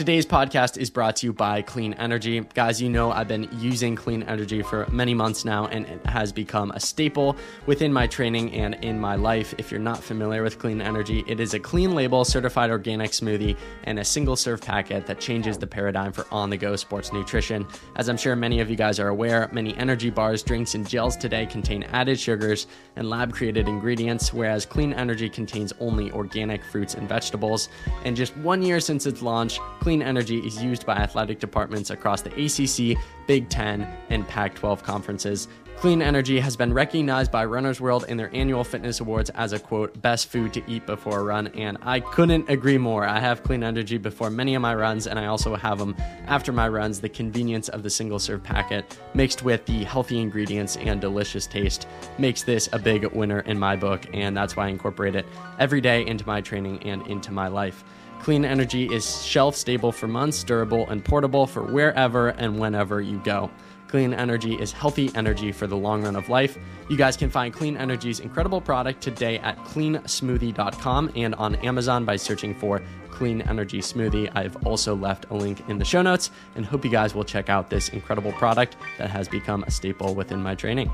Today's podcast is brought to you by Clean Energy. Guys, you know I've been using Clean Energy for many months now, and it has become a staple within my training and in my life. If you're not familiar with Clean Energy, it is a clean label certified organic smoothie and a single serve packet that changes the paradigm for on the go sports nutrition. As I'm sure many of you guys are aware, many energy bars, drinks, and gels today contain added sugars and lab created ingredients, whereas Clean Energy contains only organic fruits and vegetables. And just one year since its launch, Clean Clean energy is used by athletic departments across the ACC, Big Ten, and Pac 12 conferences. Clean Energy has been recognized by Runner's World in their annual fitness awards as a quote, best food to eat before a run. And I couldn't agree more. I have Clean Energy before many of my runs, and I also have them after my runs. The convenience of the single serve packet mixed with the healthy ingredients and delicious taste makes this a big winner in my book. And that's why I incorporate it every day into my training and into my life. Clean Energy is shelf stable for months, durable and portable for wherever and whenever you go. Clean Energy is healthy energy for the long run of life. You guys can find Clean Energy's incredible product today at cleansmoothie.com and on Amazon by searching for Clean Energy Smoothie. I've also left a link in the show notes and hope you guys will check out this incredible product that has become a staple within my training.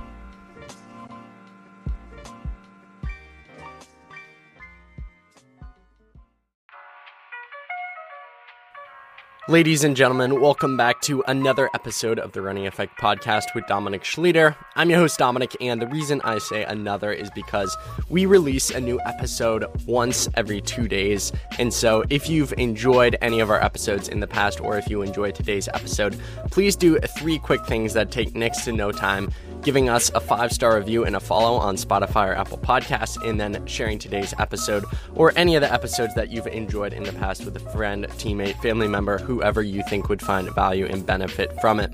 Ladies and gentlemen, welcome back to another episode of the Running Effect podcast with Dominic Schlueter. I'm your host, Dominic, and the reason I say another is because we release a new episode once every two days. And so, if you've enjoyed any of our episodes in the past, or if you enjoy today's episode, please do three quick things that take next to no time giving us a five star review and a follow on Spotify or Apple Podcasts, and then sharing today's episode or any of the episodes that you've enjoyed in the past with a friend, teammate, family member, whoever you think would find value and benefit from it.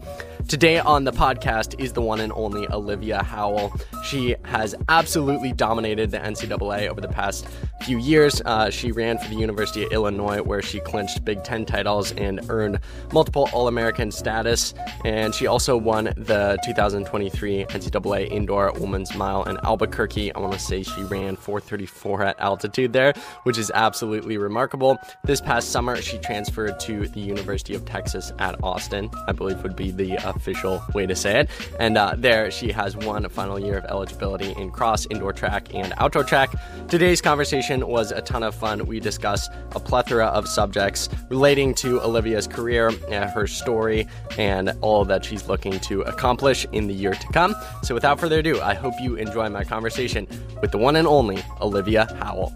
Today on the podcast is the one and only Olivia Howell. She has absolutely dominated the NCAA over the past few years. Uh, she ran for the University of Illinois, where she clinched Big Ten titles and earned multiple All American status. And she also won the 2023 NCAA Indoor Women's Mile in Albuquerque. I want to say she ran 434 at altitude there, which is absolutely remarkable. This past summer, she transferred to the University of Texas at Austin, I believe would be the official way to say it. And uh, there she has one final year of eligibility in cross, indoor track, and outdoor track. Today's conversation was a ton of fun. We discussed a plethora of subjects relating to Olivia's career, uh, her story, and all that she's looking to accomplish in the year to come. So without further ado, I hope you enjoy my conversation with the one and only Olivia Howell.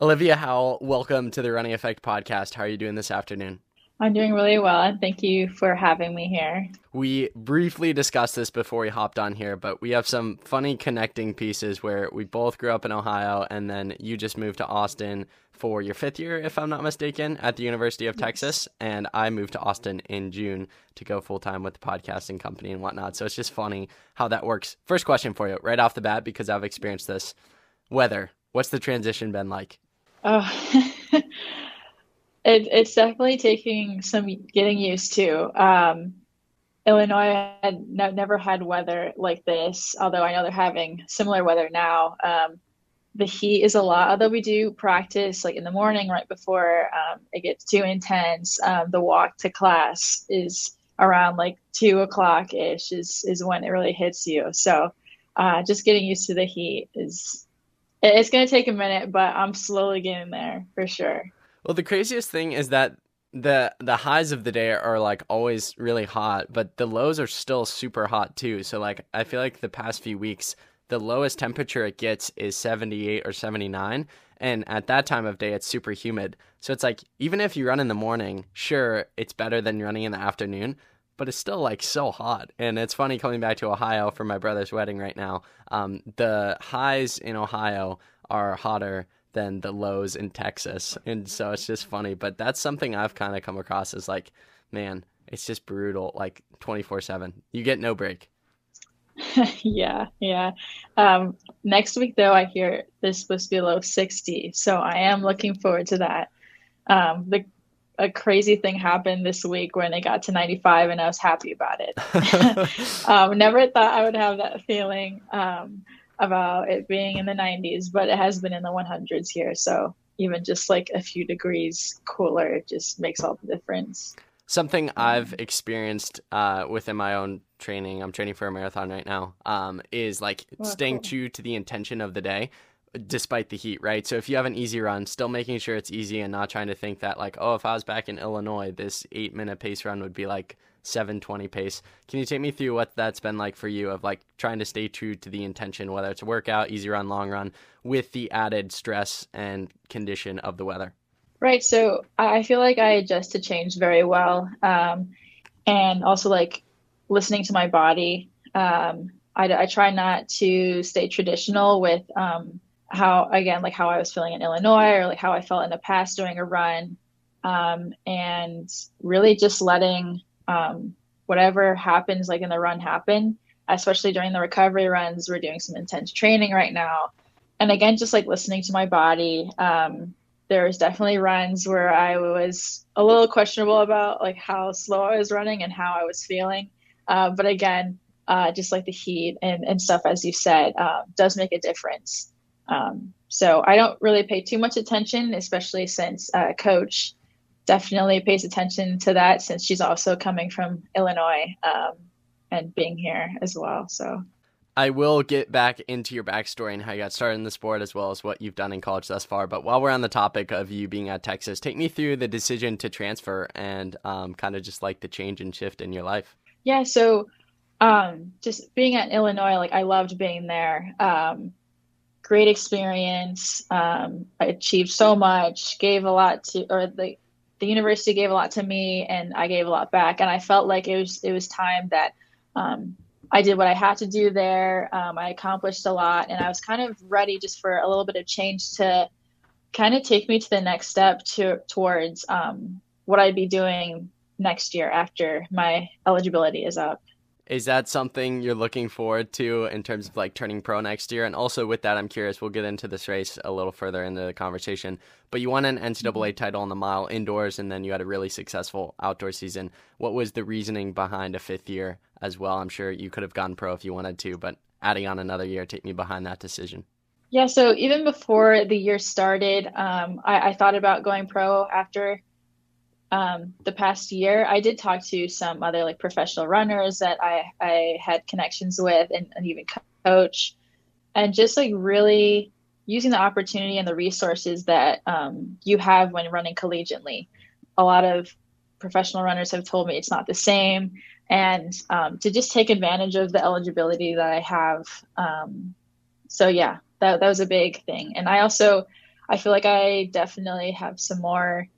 Olivia Howell, welcome to the Running Effect podcast. How are you doing this afternoon? I'm doing really well, and thank you for having me here. We briefly discussed this before we hopped on here, but we have some funny connecting pieces where we both grew up in Ohio, and then you just moved to Austin for your fifth year, if I'm not mistaken, at the University of Texas. And I moved to Austin in June to go full time with the podcasting company and whatnot. So it's just funny how that works. First question for you, right off the bat, because I've experienced this weather. What's the transition been like? Oh, it, it's definitely taking some getting used to. Um, Illinois had never had weather like this, although I know they're having similar weather now. Um, the heat is a lot, although we do practice like in the morning right before um, it gets too intense. Um, the walk to class is around like two o'clock ish is is when it really hits you. So uh, just getting used to the heat is it's going to take a minute, but I'm slowly getting there for sure. Well, the craziest thing is that the the highs of the day are like always really hot, but the lows are still super hot too. So like I feel like the past few weeks the lowest temperature it gets is 78 or 79 and at that time of day it's super humid. So it's like even if you run in the morning, sure, it's better than running in the afternoon, but it's still like so hot. And it's funny coming back to Ohio for my brother's wedding right now. Um, the highs in Ohio are hotter than the lows in Texas. And so it's just funny. But that's something I've kind of come across as like, man, it's just brutal, like 24 7. You get no break. yeah, yeah. Um, next week, though, I hear this supposed to be low 60. So I am looking forward to that. Um, the a crazy thing happened this week when it got to 95 and I was happy about it. um, never thought I would have that feeling. Um, about it being in the 90s, but it has been in the 100s here. So even just like a few degrees cooler, it just makes all the difference. Something I've experienced uh, within my own training, I'm training for a marathon right now, um, is like oh, staying cool. true to the intention of the day despite the heat, right? So if you have an easy run, still making sure it's easy and not trying to think that like, oh, if I was back in Illinois, this eight minute pace run would be like 720 pace. Can you take me through what that's been like for you of like trying to stay true to the intention, whether it's a workout, easy run, long run, with the added stress and condition of the weather? Right. So I feel like I adjust to change very well. Um, and also like listening to my body. Um, I, I, try not to stay traditional with um, how, again, like how I was feeling in Illinois or like how I felt in the past doing a run. Um, and really just letting um, whatever happens like in the run happen especially during the recovery runs we're doing some intense training right now and again just like listening to my body um, there was definitely runs where i was a little questionable about like how slow i was running and how i was feeling uh, but again uh, just like the heat and, and stuff as you said uh, does make a difference um, so i don't really pay too much attention especially since uh, coach definitely pays attention to that since she's also coming from Illinois um, and being here as well. So I will get back into your backstory and how you got started in the sport as well as what you've done in college thus far. But while we're on the topic of you being at Texas, take me through the decision to transfer and um, kind of just like the change and shift in your life. Yeah. So um, just being at Illinois, like I loved being there. Um, great experience. Um, I achieved so much, gave a lot to, or the the university gave a lot to me and I gave a lot back. And I felt like it was it was time that um, I did what I had to do there. Um, I accomplished a lot, and I was kind of ready just for a little bit of change to kind of take me to the next step to towards um, what I'd be doing next year after my eligibility is up. Is that something you're looking forward to in terms of like turning pro next year? And also with that, I'm curious. We'll get into this race a little further into the conversation. But you won an NCAA mm-hmm. title on the mile indoors, and then you had a really successful outdoor season. What was the reasoning behind a fifth year as well? I'm sure you could have gone pro if you wanted to, but adding on another year, take me behind that decision. Yeah, so even before the year started, um, I, I thought about going pro after um, the past year, I did talk to some other like professional runners that I, I had connections with and, and even coach, and just like really using the opportunity and the resources that um, you have when running collegiately. A lot of professional runners have told me it's not the same, and um, to just take advantage of the eligibility that I have. Um, so yeah, that that was a big thing, and I also I feel like I definitely have some more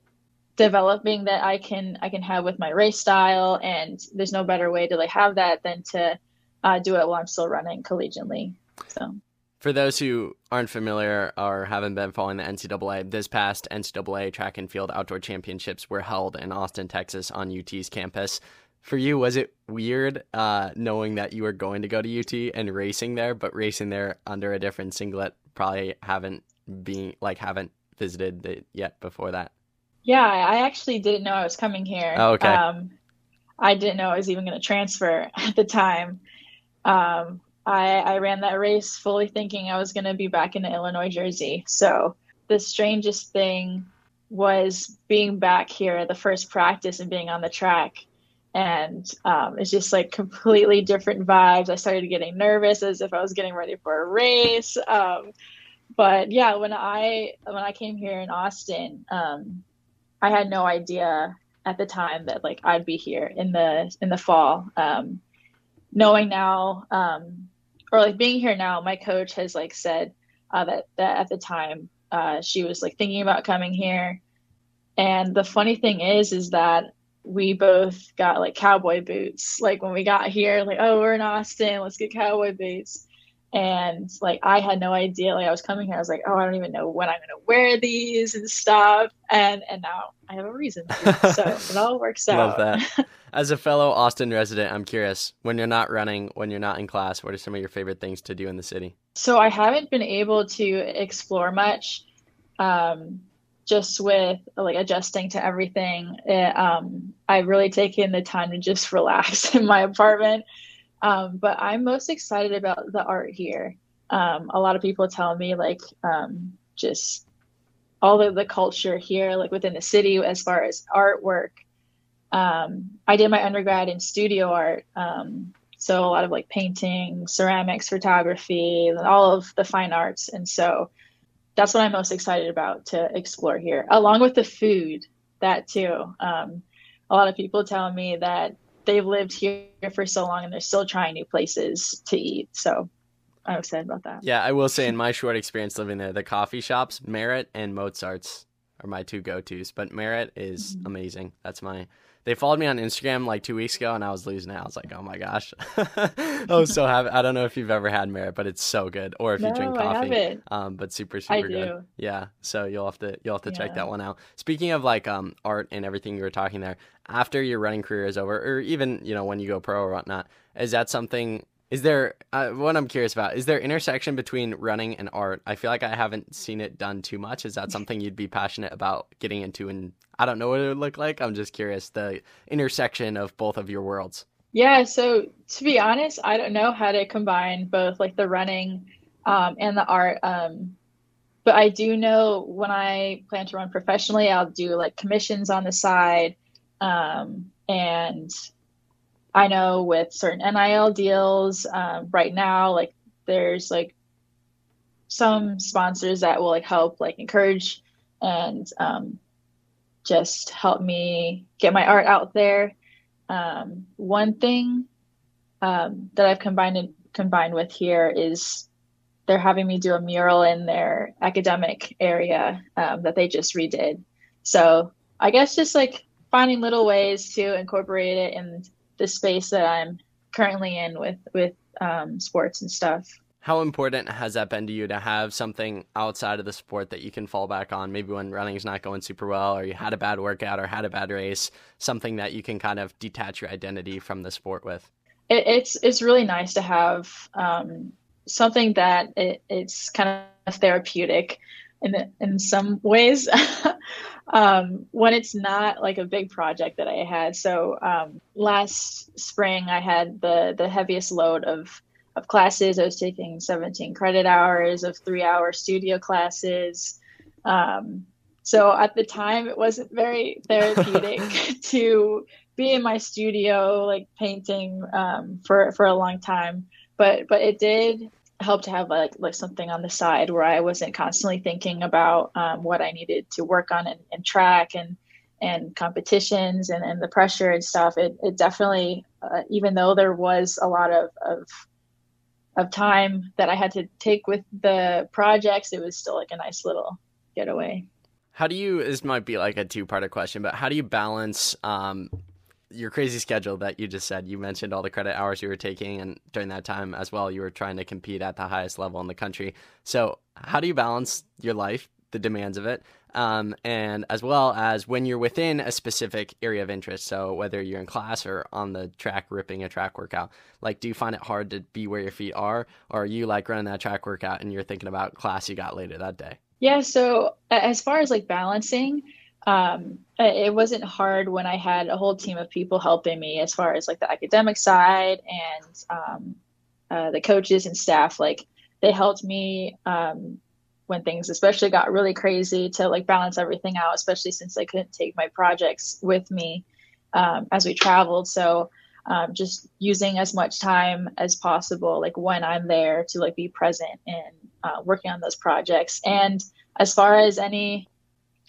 developing that I can I can have with my race style, and there's no better way to like have that than to uh, do it while I'm still running collegiately. So. For those who aren't familiar or haven't been following the NCAA, this past NCAA track and field outdoor championships were held in Austin, Texas on UT's campus. For you, was it weird uh, knowing that you were going to go to UT and racing there, but racing there under a different singlet? Probably haven't been like haven't visited it yet before that. Yeah, I actually didn't know I was coming here. Oh, okay. Um, I didn't know I was even going to transfer at the time. Um, I, I ran that race fully thinking I was going to be back in the Illinois jersey. So the strangest thing was being back here at the first practice and being on the track. And um, it's just like completely different vibes. I started getting nervous as if I was getting ready for a race. Um, but yeah, when I when I came here in Austin, um, I had no idea at the time that like I'd be here in the in the fall. Um, knowing now, um, or like being here now, my coach has like said uh, that that at the time uh, she was like thinking about coming here. And the funny thing is, is that we both got like cowboy boots. Like when we got here, like oh we're in Austin, let's get cowboy boots and like I had no idea. Like I was coming here, I was like, oh, I don't even know when I'm gonna wear these and stuff. And and now I have a reason. To, so it all works out. Love that. As a fellow Austin resident, I'm curious when you're not running, when you're not in class, what are some of your favorite things to do in the city? So I haven't been able to explore much. Um, just with like adjusting to everything, it, um, I've really taken the time to just relax in my apartment um, but I'm most excited about the art here. um, a lot of people tell me like um, just all of the culture here, like within the city, as far as artwork. Um, I did my undergrad in studio art, um, so a lot of like painting, ceramics, photography, all of the fine arts, and so that's what I'm most excited about to explore here, along with the food. That too. Um, a lot of people tell me that they've lived here for so long and they're still trying new places to eat. So I'm excited about that. Yeah, I will say in my short experience living there, the coffee shops, Merit and Mozart's are my two go tos. But Merit is mm-hmm. amazing. That's my they followed me on Instagram like two weeks ago, and I was losing it. I was like, "Oh my gosh!" I was so happy. I don't know if you've ever had merit, but it's so good, or if no, you drink coffee. Um, but super super good. Yeah. So you'll have to you'll have to yeah. check that one out. Speaking of like um art and everything you were talking there, after your running career is over, or even you know when you go pro or whatnot, is that something is there uh, what I'm curious about? Is there intersection between running and art? I feel like I haven't seen it done too much. Is that something you'd be passionate about getting into? And I don't know what it would look like. I'm just curious the intersection of both of your worlds. Yeah. So to be honest, I don't know how to combine both like the running um, and the art. Um, but I do know when I plan to run professionally, I'll do like commissions on the side um, and I know with certain NIL deals um, right now, like there's like some sponsors that will like help like encourage and um, just help me get my art out there. Um, one thing um, that I've combined in, combined with here is they're having me do a mural in their academic area um, that they just redid. So I guess just like finding little ways to incorporate it in the space that I'm currently in with with um, sports and stuff. How important has that been to you to have something outside of the sport that you can fall back on? Maybe when running is not going super well, or you had a bad workout, or had a bad race, something that you can kind of detach your identity from the sport with. It, it's it's really nice to have um, something that it, it's kind of therapeutic in in some ways. um, when it's not like a big project that I had. So um, last spring, I had the the heaviest load of of classes. I was taking 17 credit hours of three hour studio classes. Um, so at the time, it wasn't very therapeutic to be in my studio, like painting um, for for a long time. But but it did help to have like like something on the side where I wasn't constantly thinking about um, what I needed to work on and, track and and competitions and, and the pressure and stuff. It it definitely uh, even though there was a lot of, of of time that I had to take with the projects, it was still like a nice little getaway. How do you? This might be like a two-part question, but how do you balance um, your crazy schedule that you just said. You mentioned all the credit hours you were taking, and during that time as well, you were trying to compete at the highest level in the country. So, how do you balance your life, the demands of it, um, and as well as when you're within a specific area of interest? So, whether you're in class or on the track ripping a track workout, like, do you find it hard to be where your feet are, or are you like running that track workout and you're thinking about class you got later that day? Yeah. So, as far as like balancing, um, it wasn't hard when I had a whole team of people helping me as far as like the academic side and um, uh, the coaches and staff. Like they helped me um, when things especially got really crazy to like balance everything out, especially since I couldn't take my projects with me um, as we traveled. So um, just using as much time as possible, like when I'm there to like be present and uh, working on those projects. And as far as any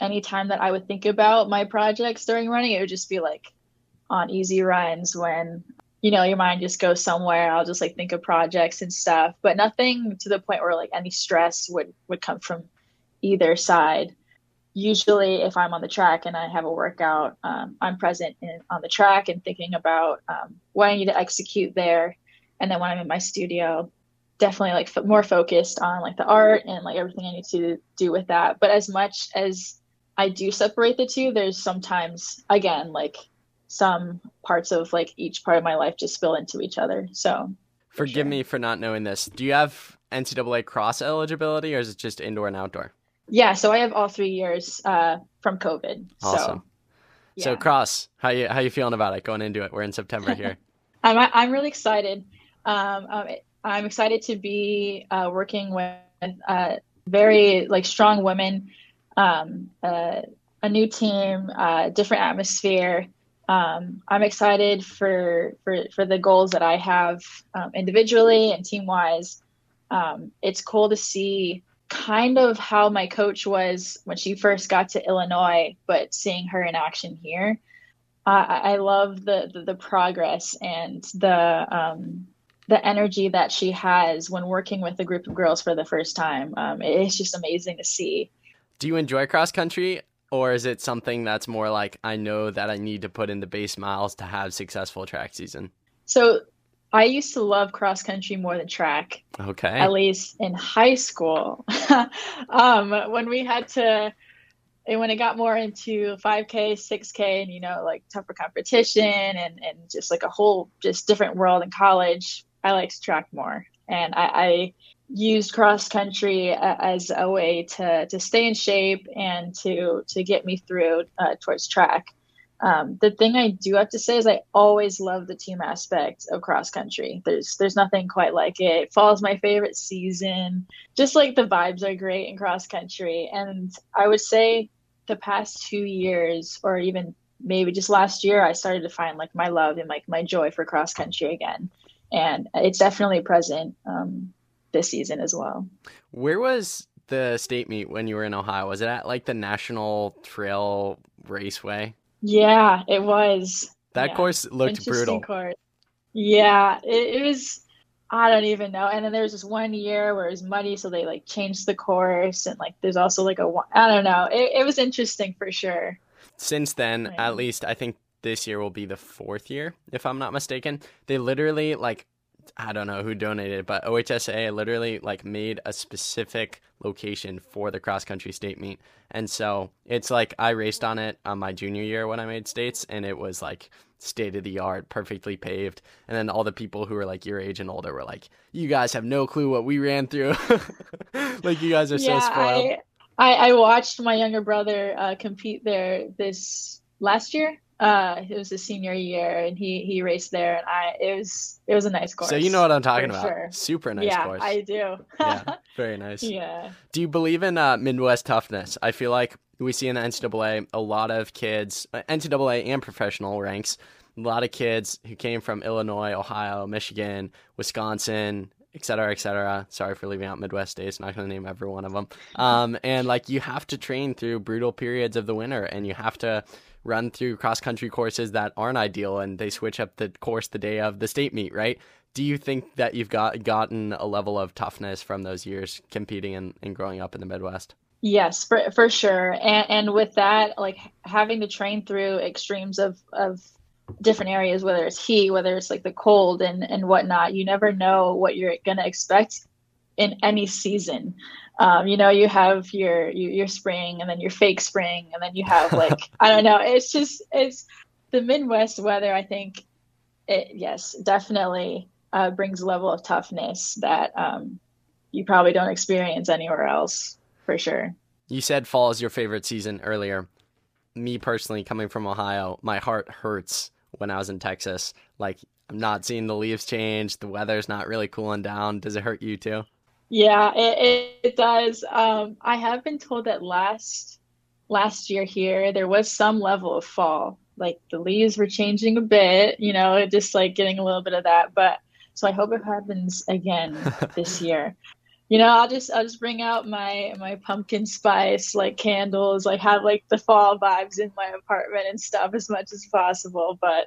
any time that I would think about my projects during running, it would just be like on easy runs when you know your mind just goes somewhere. I'll just like think of projects and stuff, but nothing to the point where like any stress would would come from either side. Usually, if I'm on the track and I have a workout, um, I'm present in, on the track and thinking about um, what I need to execute there. And then when I'm in my studio, definitely like f- more focused on like the art and like everything I need to do with that. But as much as I do separate the two. There's sometimes, again, like some parts of like each part of my life just spill into each other. So, for forgive sure. me for not knowing this. Do you have NCAA cross eligibility, or is it just indoor and outdoor? Yeah, so I have all three years uh, from COVID. Awesome. So, yeah. so cross, how you how you feeling about it going into it? We're in September here. I'm I'm really excited. Um, um, I'm excited to be uh, working with uh, very like strong women, um, uh, a new team, uh, different atmosphere. Um, I'm excited for, for for the goals that I have um, individually and team wise. Um, it's cool to see kind of how my coach was when she first got to Illinois, but seeing her in action here. I, I love the, the, the progress and the um, the energy that she has when working with a group of girls for the first time. Um, it's just amazing to see. Do you enjoy cross country, or is it something that's more like I know that I need to put in the base miles to have successful track season? So I used to love cross country more than track. Okay. At least in high school, um, when we had to and when it got more into 5k 6k and you know like tougher competition and and just like a whole just different world in college i liked track more and i, I used cross country as a way to to stay in shape and to to get me through uh, towards track um, the thing I do have to say is I always love the team aspect of cross country. There's there's nothing quite like it. Fall's my favorite season. Just like the vibes are great in cross country, and I would say the past two years, or even maybe just last year, I started to find like my love and like my joy for cross country again, and it's definitely present um, this season as well. Where was the state meet when you were in Ohio? Was it at like the National Trail Raceway? Yeah, it was. That yeah. course looked brutal. Course. Yeah, it, it, was. I don't even know. And then there was this one year where it was muddy, so they like changed the course, and like there's also like a I don't know. It, it was interesting for sure. Since then, yeah. at least I think this year will be the fourth year, if I'm not mistaken. They literally like I don't know who donated, but OHSA literally like made a specific location for the cross country state meet. And so it's like I raced on it on my junior year when I made states and it was like state of the art, perfectly paved. And then all the people who were like your age and older were like, You guys have no clue what we ran through. like you guys are yeah, so spoiled. I, I, I watched my younger brother uh, compete there this last year uh, it was his senior year, and he he raced there, and I it was it was a nice course. So you know what I'm talking about. Sure. Super nice yeah, course. I do. yeah, very nice. Yeah. Do you believe in uh, Midwest toughness? I feel like we see in the NCAA a lot of kids, uh, NCAA and professional ranks, a lot of kids who came from Illinois, Ohio, Michigan, Wisconsin, et cetera, et cetera. Sorry for leaving out Midwest states. Not going to name every one of them. Um, and like you have to train through brutal periods of the winter, and you have to run through cross country courses that aren't ideal and they switch up the course the day of the state meet, right? Do you think that you've got gotten a level of toughness from those years competing and, and growing up in the Midwest? Yes, for for sure. And and with that, like having to train through extremes of of different areas, whether it's heat, whether it's like the cold and and whatnot, you never know what you're gonna expect in any season. Um, you know you have your your spring and then your fake spring and then you have like i don't know it's just it's the midwest weather i think it yes definitely uh, brings a level of toughness that um, you probably don't experience anywhere else for sure. You said fall is your favorite season earlier. Me personally coming from ohio my heart hurts when i was in texas. Like i'm not seeing the leaves change the weather's not really cooling down. Does it hurt you too yeah, it, it does. Um, I have been told that last last year here there was some level of fall. Like the leaves were changing a bit, you know, just like getting a little bit of that. But so I hope it happens again this year. You know, I'll just I'll just bring out my my pumpkin spice like candles, like have like the fall vibes in my apartment and stuff as much as possible. But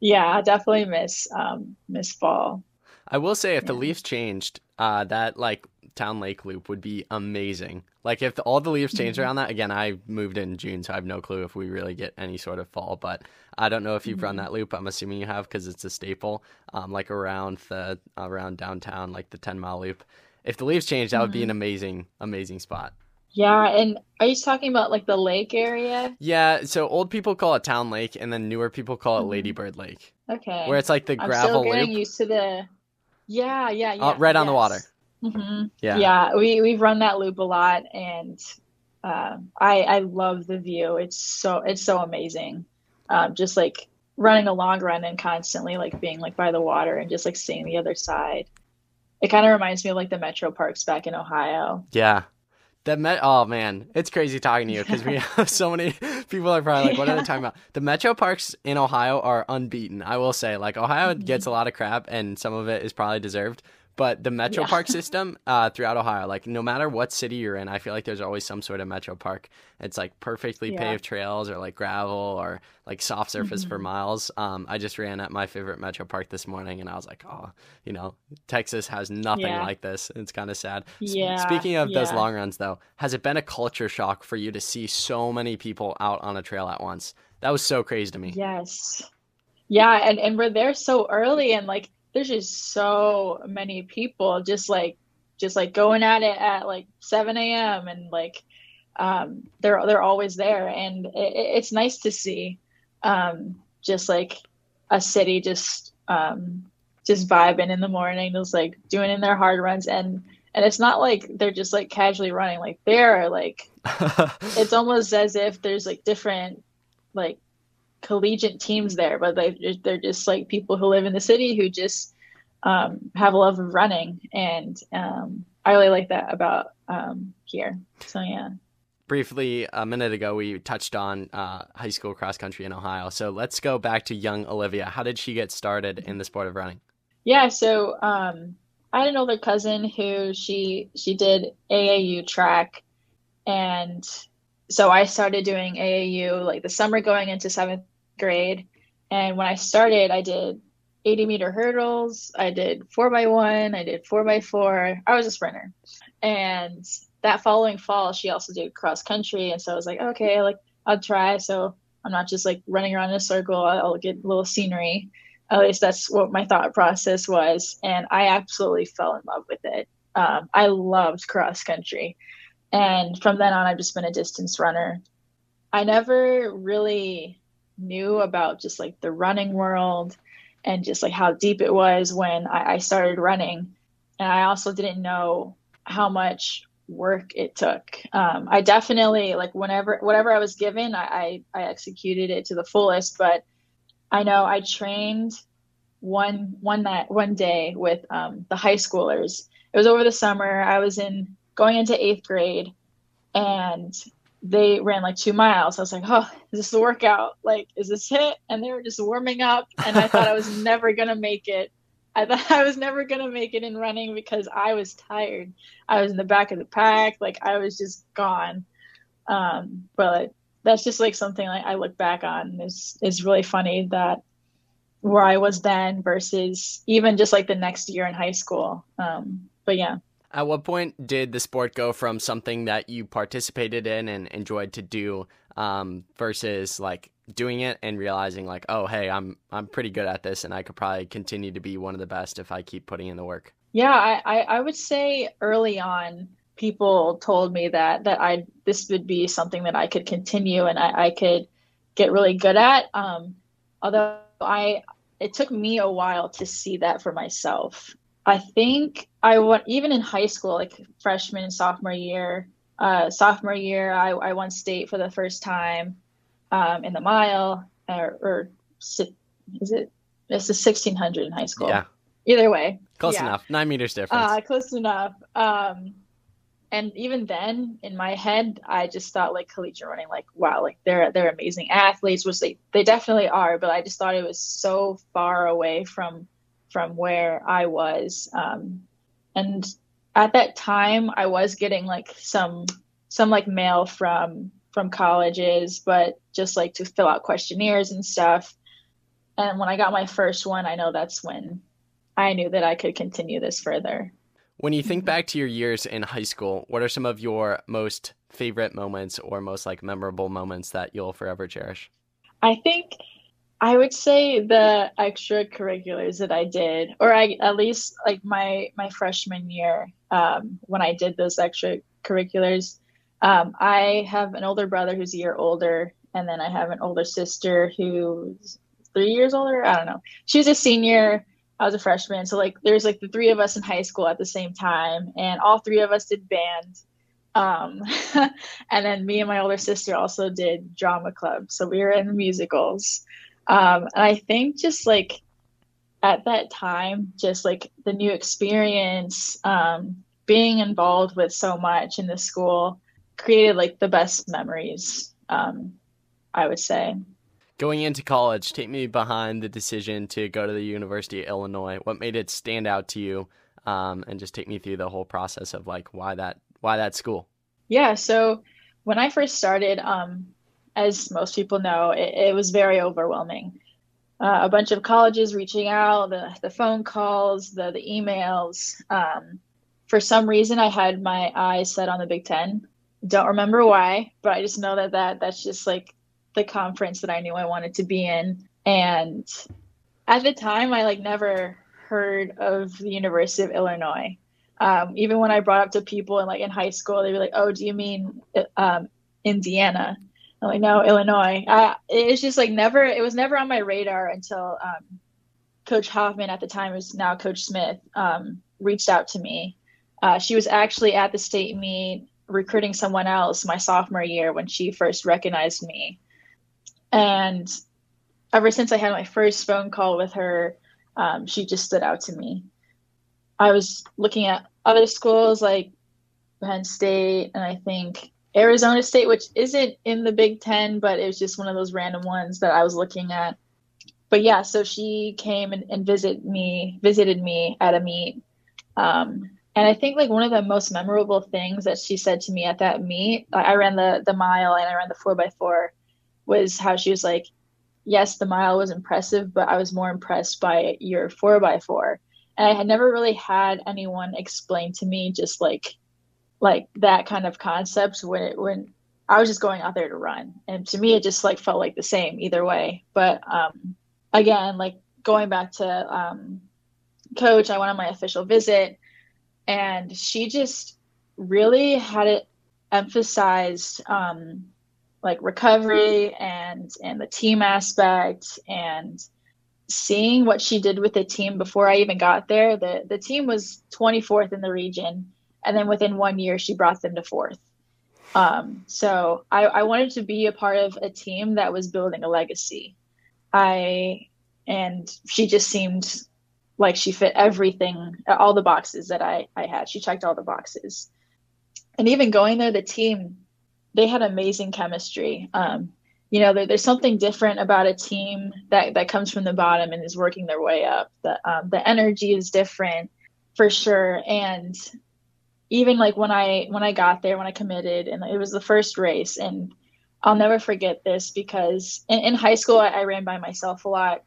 yeah, I definitely miss um miss fall. I will say if yeah. the leaves changed, uh, that like town lake loop would be amazing. Like if the, all the leaves changed mm-hmm. around that. Again, I moved in June, so I have no clue if we really get any sort of fall. But I don't know if you've mm-hmm. run that loop. I'm assuming you have because it's a staple. Um, like around the around downtown, like the 10 mile loop. If the leaves change, that mm-hmm. would be an mm-hmm. amazing amazing spot. Yeah, and are you talking about like the lake area? Yeah, so old people call it Town Lake, and then newer people call it mm-hmm. Ladybird Lake. Okay. Where it's like the gravel I'm still getting loop. used to the yeah, yeah, yeah. Uh, right on yes. the water. Mm-hmm. Yeah, yeah. We we've run that loop a lot, and uh, I I love the view. It's so it's so amazing. Um, just like running a long run and constantly like being like by the water and just like seeing the other side. it kind of reminds me of like the metro parks back in Ohio. Yeah. The Met, oh man, it's crazy talking to you because we have so many people are probably like, what are they talking about? The metro parks in Ohio are unbeaten. I will say, like Ohio gets a lot of crap, and some of it is probably deserved. But the metro yeah. park system uh, throughout Ohio, like no matter what city you're in, I feel like there's always some sort of metro park. It's like perfectly yeah. paved trails or like gravel or like soft surface mm-hmm. for miles. Um, I just ran at my favorite metro park this morning and I was like, oh, you know, Texas has nothing yeah. like this. It's kind of sad. Yeah. Speaking of those long runs, though, has it been a culture shock for you to see so many people out on a trail at once? That was so crazy to me. Yes. Yeah, and, and we're there so early and like there's just so many people just like just like going at it at like 7 a.m. and like um, they're they're always there, and it, it's nice to see um, just like a city just um, just vibing in the morning, just like doing in their hard runs, and and it's not like they're just like casually running, like they're like it's almost as if there's like different like collegiate teams there, but they they're just like people who live in the city who just um, have a love of running, and um, I really like that about um, here. So yeah. Briefly, a minute ago, we touched on uh, high school cross country in Ohio. So let's go back to young Olivia. How did she get started in the sport of running? Yeah, so um, I had an older cousin who she she did AAU track, and so I started doing AAU like the summer going into seventh grade. And when I started, I did 80 meter hurdles. I did four by one. I did four by four. I was a sprinter. And that following fall, she also did cross country. And so I was like, okay, like I'll try. So I'm not just like running around in a circle. I'll get a little scenery. At least that's what my thought process was. And I absolutely fell in love with it. Um, I loved cross country. And from then on, I've just been a distance runner. I never really knew about just like the running world and just like how deep it was when I, I started running. And I also didn't know how much work it took. Um, I definitely like whenever whatever I was given, I, I, I executed it to the fullest. But I know I trained one one that one day with um, the high schoolers. It was over the summer. I was in going into eighth grade, and they ran like two miles. I was like, oh, is this the workout? Like, is this it? And they were just warming up, and I thought I was never gonna make it. I thought I was never gonna make it in running because I was tired. I was in the back of the pack, like I was just gone. Um, but that's just like something like I look back on. Is is really funny that where I was then versus even just like the next year in high school. Um, but yeah. At what point did the sport go from something that you participated in and enjoyed to do um, versus like doing it and realizing like, oh, hey, I'm I'm pretty good at this and I could probably continue to be one of the best if I keep putting in the work? Yeah, I, I, I would say early on, people told me that that I this would be something that I could continue and I, I could get really good at. Um, although I it took me a while to see that for myself. I think I went even in high school, like freshman and sophomore year. Uh, sophomore year, I, I won state for the first time um, in the mile, or, or is it? It's the sixteen hundred in high school. Yeah. Either way. Close yeah. enough. Nine meters difference. Uh, close enough. Um, and even then, in my head, I just thought like collegiate running, like wow, like they're they're amazing athletes, which they they definitely are. But I just thought it was so far away from from where I was. Um, and at that time, I was getting like some some like mail from from colleges, but just like to fill out questionnaires and stuff. And when I got my first one, I know that's when I knew that I could continue this further. When you think back to your years in high school, what are some of your most favorite moments or most like memorable moments that you'll forever cherish? I think I would say the extracurriculars that I did, or I at least like my my freshman year um, when I did those extracurriculars. Um, I have an older brother who's a year older, and then I have an older sister who's three years older. I don't know. She's a senior. I was a freshman, so like there's like the three of us in high school at the same time, and all three of us did band. Um, and then me and my older sister also did drama club, so we were in musicals. Um, and I think just like at that time, just like the new experience, um, being involved with so much in the school created like the best memories, um, I would say. Going into college, take me behind the decision to go to the University of Illinois. What made it stand out to you? Um, and just take me through the whole process of like why that why that school. Yeah, so when I first started, um, as most people know, it, it was very overwhelming. Uh, a bunch of colleges reaching out, the, the phone calls, the, the emails. Um, for some reason, I had my eyes set on the Big Ten. Don't remember why, but I just know that, that that's just like the conference that I knew I wanted to be in. And at the time, I like never heard of the University of Illinois. Um, even when I brought up to people in like in high school, they were like, "Oh, do you mean um, Indiana?" I'm like, "No, Illinois." Uh, it's just like never. It was never on my radar until um, Coach Hoffman at the time was now Coach Smith um, reached out to me. Uh, she was actually at the state meet recruiting someone else my sophomore year when she first recognized me, and ever since I had my first phone call with her, um, she just stood out to me. I was looking at other schools like Penn State and I think Arizona State, which isn't in the Big Ten, but it was just one of those random ones that I was looking at. But yeah, so she came and, and visited me, visited me at a meet. Um, and I think like one of the most memorable things that she said to me at that meet, I ran the the mile and I ran the four by four, was how she was like, "Yes, the mile was impressive, but I was more impressed by your four by four." and I had never really had anyone explain to me just like like that kind of concept when it when I was just going out there to run. And to me it just like felt like the same either way. But um again, like going back to um coach, I went on my official visit and she just really had it emphasized um like recovery and and the team aspect and seeing what she did with the team before I even got there, the the team was 24th in the region, and then within one year she brought them to fourth. Um, so I, I wanted to be a part of a team that was building a legacy. I and she just seemed like she fit everything, all the boxes that I I had. She checked all the boxes, and even going there, the team they had amazing chemistry. Um, you know, there, there's something different about a team that, that comes from the bottom and is working their way up. The um, the energy is different for sure. And even like when I when I got there, when I committed, and it was the first race, and I'll never forget this because in, in high school I, I, ran by myself a lot,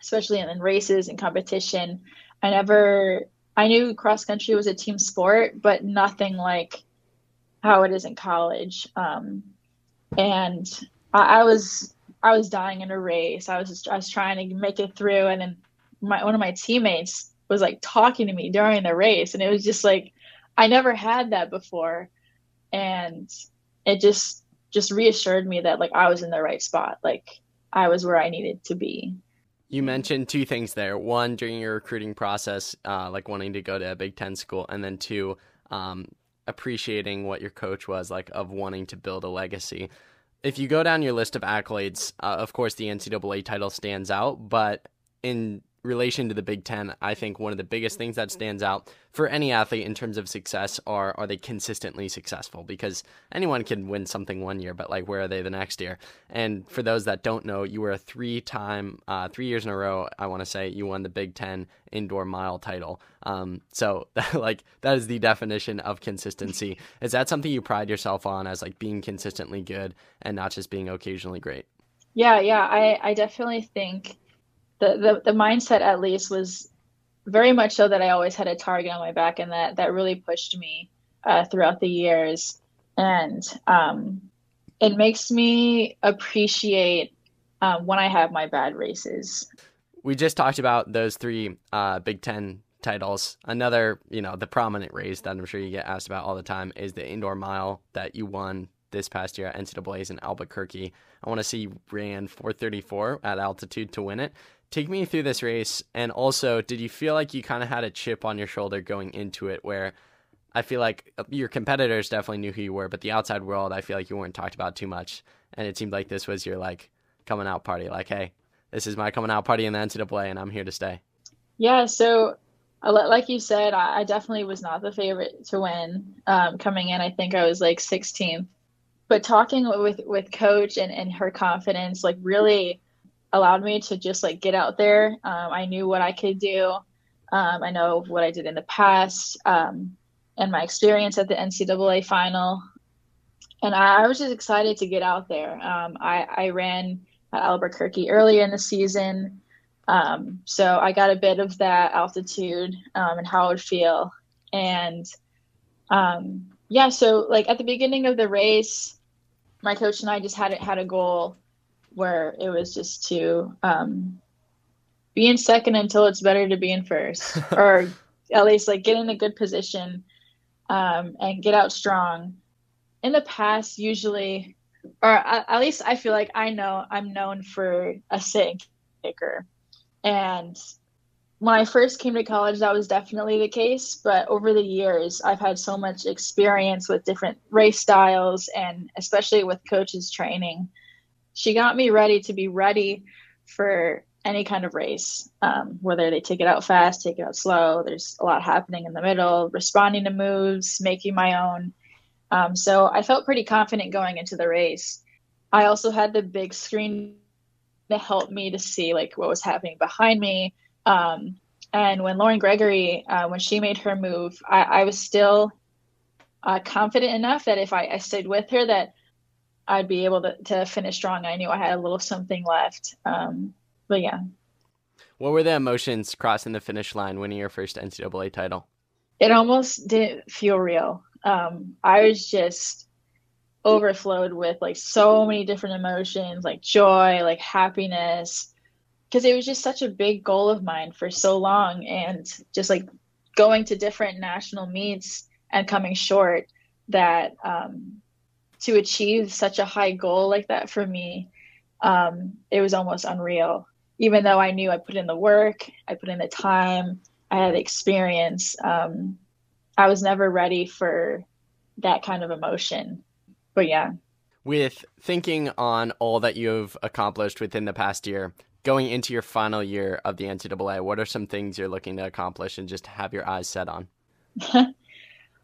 especially in, in races and competition. I never I knew cross country was a team sport, but nothing like how it is in college. Um, and I, I was I was dying in a race. I was just, I was trying to make it through, and then my one of my teammates was like talking to me during the race, and it was just like I never had that before, and it just just reassured me that like I was in the right spot, like I was where I needed to be. You mentioned two things there. One, during your recruiting process, uh, like wanting to go to a Big Ten school, and then two, um, appreciating what your coach was like of wanting to build a legacy if you go down your list of accolades, uh, of course the NCAA title stands out, but in relation to the Big Ten, I think one of the biggest things that stands out for any athlete in terms of success are are they consistently successful? Because anyone can win something one year, but like where are they the next year? And for those that don't know, you were a three time, uh, three years in a row. I want to say you won the Big Ten indoor mile title. Um, so like that is the definition of consistency. is that something you pride yourself on as like being consistently good and not just being occasionally great? Yeah, yeah, I I definitely think the, the the mindset at least was very much so that I always had a target on my back, and that that really pushed me uh, throughout the years, and um, it makes me appreciate um, when I have my bad races. We just talked about those three uh, Big Ten titles. Another, you know, the prominent race that I'm sure you get asked about all the time is the indoor mile that you won this past year at NCAA's in Albuquerque. I want to see you ran 434 at altitude to win it. Take me through this race, and also, did you feel like you kind of had a chip on your shoulder going into it, where I feel like uh, your competitors definitely knew who you were, but the outside world, I feel like you weren't talked about too much, and it seemed like this was your like coming out party, like, hey, this is my coming out party in the NCAA, and I'm here to stay? Yeah, so like you said, I definitely was not the favorite to win um, coming in. I think I was like 16th. But talking with with coach and, and her confidence, like really allowed me to just like get out there. Um, I knew what I could do. Um, I know what I did in the past um, and my experience at the NCAA final. And I, I was just excited to get out there. Um, I, I ran at Albuquerque earlier in the season. Um, so I got a bit of that altitude um, and how it would feel. And yeah, so like at the beginning of the race, my coach and I just had had a goal where it was just to um, be in second until it's better to be in first, or at least like get in a good position um, and get out strong. In the past, usually, or at least I feel like I know I'm known for a sit kicker. And when I first came to college, that was definitely the case. But over the years, I've had so much experience with different race styles and especially with coaches training. She got me ready to be ready for any kind of race, um, whether they take it out fast, take it out slow. There's a lot happening in the middle, responding to moves, making my own. Um, so I felt pretty confident going into the race. I also had the big screen to help me to see like what was happening behind me. Um, and when Lauren Gregory, uh, when she made her move, I, I was still uh, confident enough that if I, I, stayed with her, that I'd be able to, to finish strong. I knew I had a little something left. Um, but yeah. What were the emotions crossing the finish line, winning your first NCAA title? It almost didn't feel real. Um, I was just overflowed with like so many different emotions, like joy, like happiness, because it was just such a big goal of mine for so long, and just like going to different national meets and coming short. That um, to achieve such a high goal like that for me, um, it was almost unreal even though I knew I put in the work, I put in the time, I had experience, um, I was never ready for that kind of emotion. But yeah. With thinking on all that you've accomplished within the past year, going into your final year of the NCAA, what are some things you're looking to accomplish and just have your eyes set on?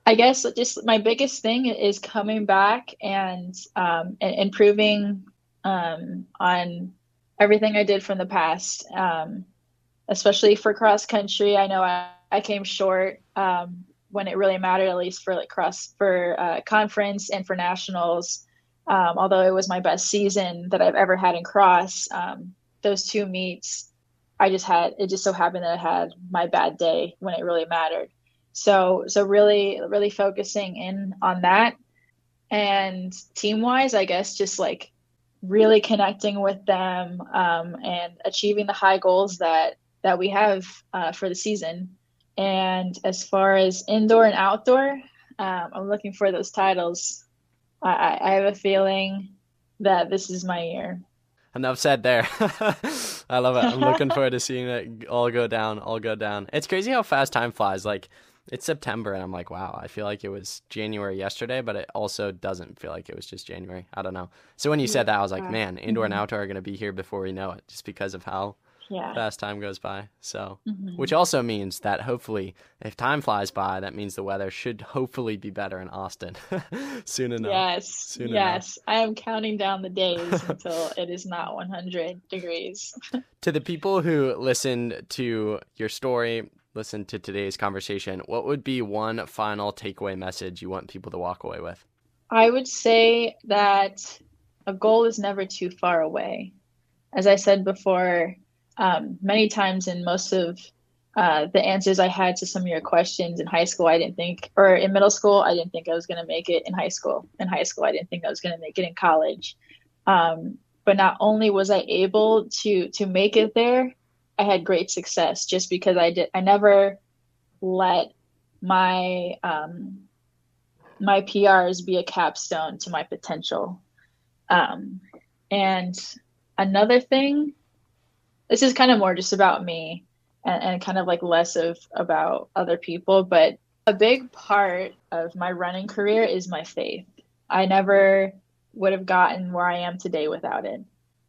I guess just my biggest thing is coming back and, um, and improving um, on everything I did from the past, um, especially for cross country. I know I, I came short um, when it really mattered, at least for like cross for uh, conference and for nationals. Um, although it was my best season that I've ever had in cross, um, those two meets, I just had it just so happened that I had my bad day when it really mattered. So so really really focusing in on that, and team wise, I guess just like really connecting with them um, and achieving the high goals that that we have uh, for the season. And as far as indoor and outdoor, um, I'm looking for those titles. I, I have a feeling that this is my year. Enough said there. I love it. I'm looking forward to seeing it all go down, all go down. It's crazy how fast time flies. Like it's September and I'm like, wow, I feel like it was January yesterday, but it also doesn't feel like it was just January. I don't know. So when you said that, I was like, man, indoor mm-hmm. and outdoor are going to be here before we know it, just because of how yeah. fast time goes by. So, mm-hmm. which also means that hopefully, if time flies by, that means the weather should hopefully be better in Austin soon enough. Yes, soon yes. Enough. I am counting down the days until it is not 100 degrees. to the people who listened to your story, listen to today's conversation, what would be one final takeaway message you want people to walk away with? I would say that a goal is never too far away. As I said before, um, many times in most of uh, the answers I had to some of your questions in high school, I didn't think, or in middle school, I didn't think I was going to make it in high school. In high school, I didn't think I was going to make it in college. Um, but not only was I able to to make it there, I had great success just because I did I never let my um, my PRs be a capstone to my potential. Um, and another thing, this is kind of more just about me and, and kind of like less of about other people, but a big part of my running career is my faith. I never would have gotten where I am today without it.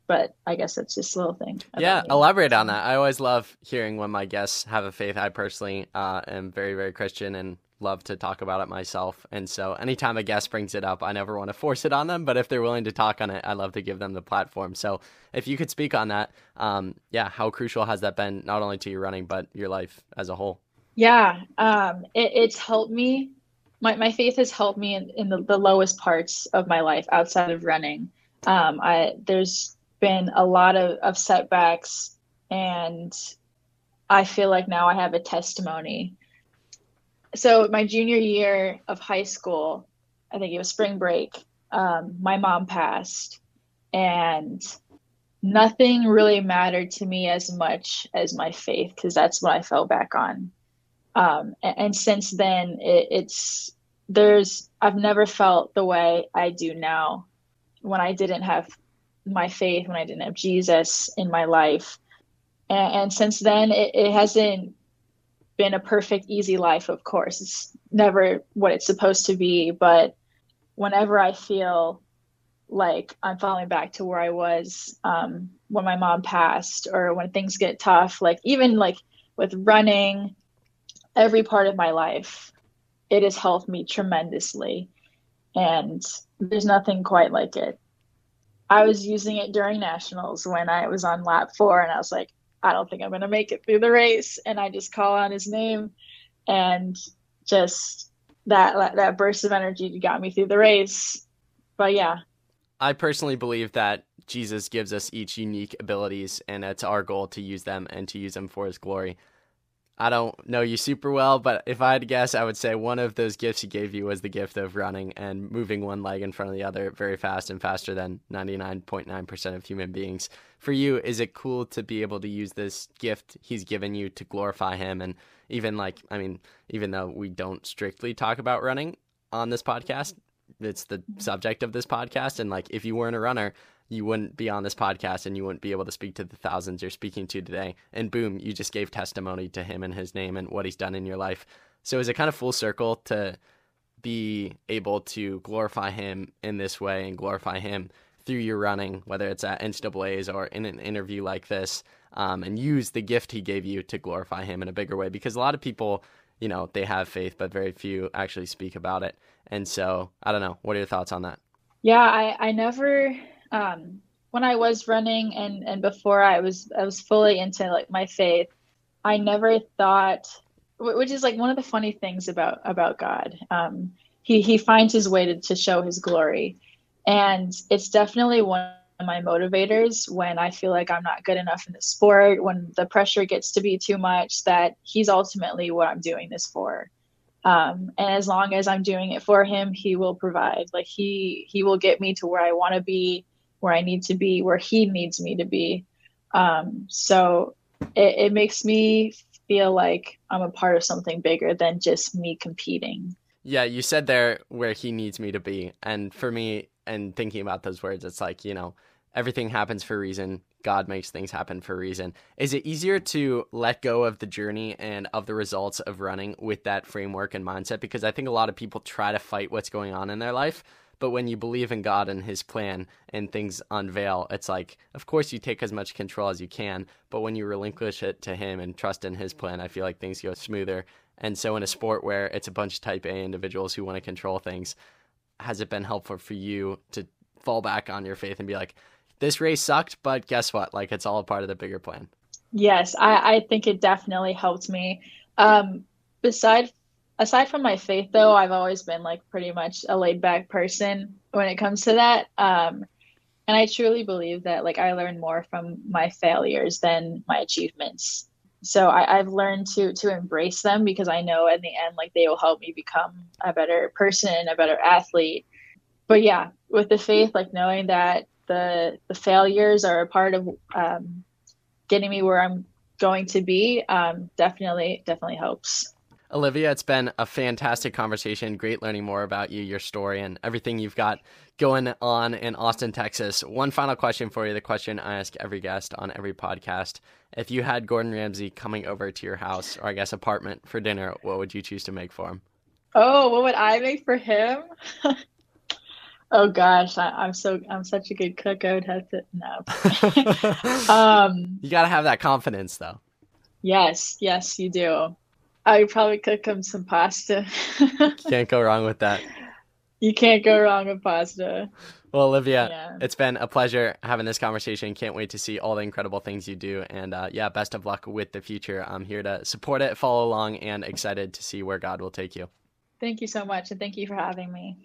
But I guess that's just a little thing. Yeah, me. elaborate on that. I always love hearing when my guests have a faith. I personally uh, am very, very Christian and love to talk about it myself. And so anytime a guest brings it up, I never want to force it on them. But if they're willing to talk on it, I love to give them the platform. So if you could speak on that, um, yeah, how crucial has that been not only to your running, but your life as a whole? Yeah, um, it, it's helped me. My, my faith has helped me in, in the, the lowest parts of my life outside of running. Um, I, there's been a lot of, of setbacks, and I feel like now I have a testimony so my junior year of high school, I think it was spring break. Um, my mom passed, and nothing really mattered to me as much as my faith because that's what I fell back on. Um, and, and, since then, it, it's there's I've never felt the way I do now when I didn't have my faith, when I didn't have Jesus in my life. And, and since then, it, it hasn't been a perfect, easy life, of course. It's never what it's supposed to be. But whenever I feel like I'm falling back to where I was um, when my mom passed, or when things get tough, like even like with running, every part of my life, it has helped me tremendously. And there's nothing quite like it. I was using it during nationals when I was on lap four, and I was like, I don't think I'm going to make it through the race. And I just call on his name and just that, that burst of energy got me through the race. But yeah. I personally believe that Jesus gives us each unique abilities and it's our goal to use them and to use them for his glory. I don't know you super well, but if I had to guess, I would say one of those gifts he gave you was the gift of running and moving one leg in front of the other very fast and faster than 99.9% of human beings. For you, is it cool to be able to use this gift he's given you to glorify him? And even like, I mean, even though we don't strictly talk about running on this podcast, it's the subject of this podcast. And like, if you weren't a runner, you wouldn't be on this podcast and you wouldn't be able to speak to the thousands you're speaking to today. And boom, you just gave testimony to him and his name and what he's done in your life. So is it kind of full circle to be able to glorify him in this way and glorify him through your running, whether it's at NCAA's or in an interview like this, um, and use the gift he gave you to glorify him in a bigger way? Because a lot of people, you know, they have faith, but very few actually speak about it. And so I don't know. What are your thoughts on that? Yeah, I, I never um, when I was running and and before I was I was fully into like my faith, I never thought, which is like one of the funny things about about God. Um, he he finds his way to, to show his glory, and it's definitely one of my motivators when I feel like I'm not good enough in the sport, when the pressure gets to be too much. That he's ultimately what I'm doing this for. Um, and as long as I'm doing it for him, he will provide. Like he he will get me to where I want to be where I need to be, where he needs me to be. Um, so it, it makes me feel like I'm a part of something bigger than just me competing. Yeah, you said there where he needs me to be. And for me, and thinking about those words, it's like, you know, everything happens for a reason. God makes things happen for a reason. Is it easier to let go of the journey and of the results of running with that framework and mindset? Because I think a lot of people try to fight what's going on in their life but when you believe in God and His plan and things unveil, it's like, of course, you take as much control as you can. But when you relinquish it to Him and trust in His plan, I feel like things go smoother. And so, in a sport where it's a bunch of type A individuals who want to control things, has it been helpful for you to fall back on your faith and be like, this race sucked, but guess what? Like, it's all a part of the bigger plan. Yes, I, I think it definitely helped me. Um, besides aside from my faith though i've always been like pretty much a laid back person when it comes to that um and i truly believe that like i learn more from my failures than my achievements. So I, i've learned to to embrace them because i know in the end like they will help me become a better person a better athlete. But yeah with the faith like knowing that the the failures are a part of um, getting me where i'm going to be um, definitely definitely helps Olivia, it's been a fantastic conversation. Great learning more about you, your story, and everything you've got going on in Austin, Texas. One final question for you the question I ask every guest on every podcast. If you had Gordon Ramsay coming over to your house, or I guess apartment, for dinner, what would you choose to make for him? Oh, what would I make for him? Oh gosh, I, am so I'm such a good cook. I would have to no. um, you gotta have that confidence, though. Yes, yes, you do. I probably cook him some pasta. Can't go wrong with that. You can't go wrong with pasta. Well, Olivia, yeah. it's been a pleasure having this conversation. Can't wait to see all the incredible things you do. And uh, yeah, best of luck with the future. I'm here to support it, follow along, and excited to see where God will take you. Thank you so much. And thank you for having me.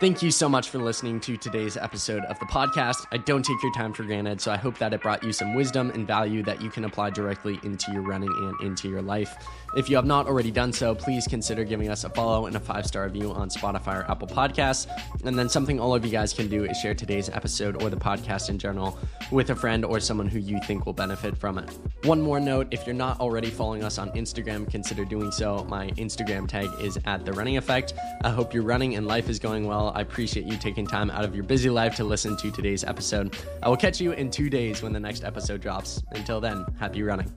Thank you so much for listening to today's episode of the podcast. I don't take your time for granted, so I hope that it brought you some wisdom and value that you can apply directly into your running and into your life. If you have not already done so, please consider giving us a follow and a five star review on Spotify or Apple Podcasts. And then something all of you guys can do is share today's episode or the podcast in general with a friend or someone who you think will benefit from it. One more note if you're not already following us on Instagram, consider doing so. My Instagram tag is at The Running Effect. I hope your running and life is going well. I appreciate you taking time out of your busy life to listen to today's episode. I will catch you in two days when the next episode drops. Until then, happy running.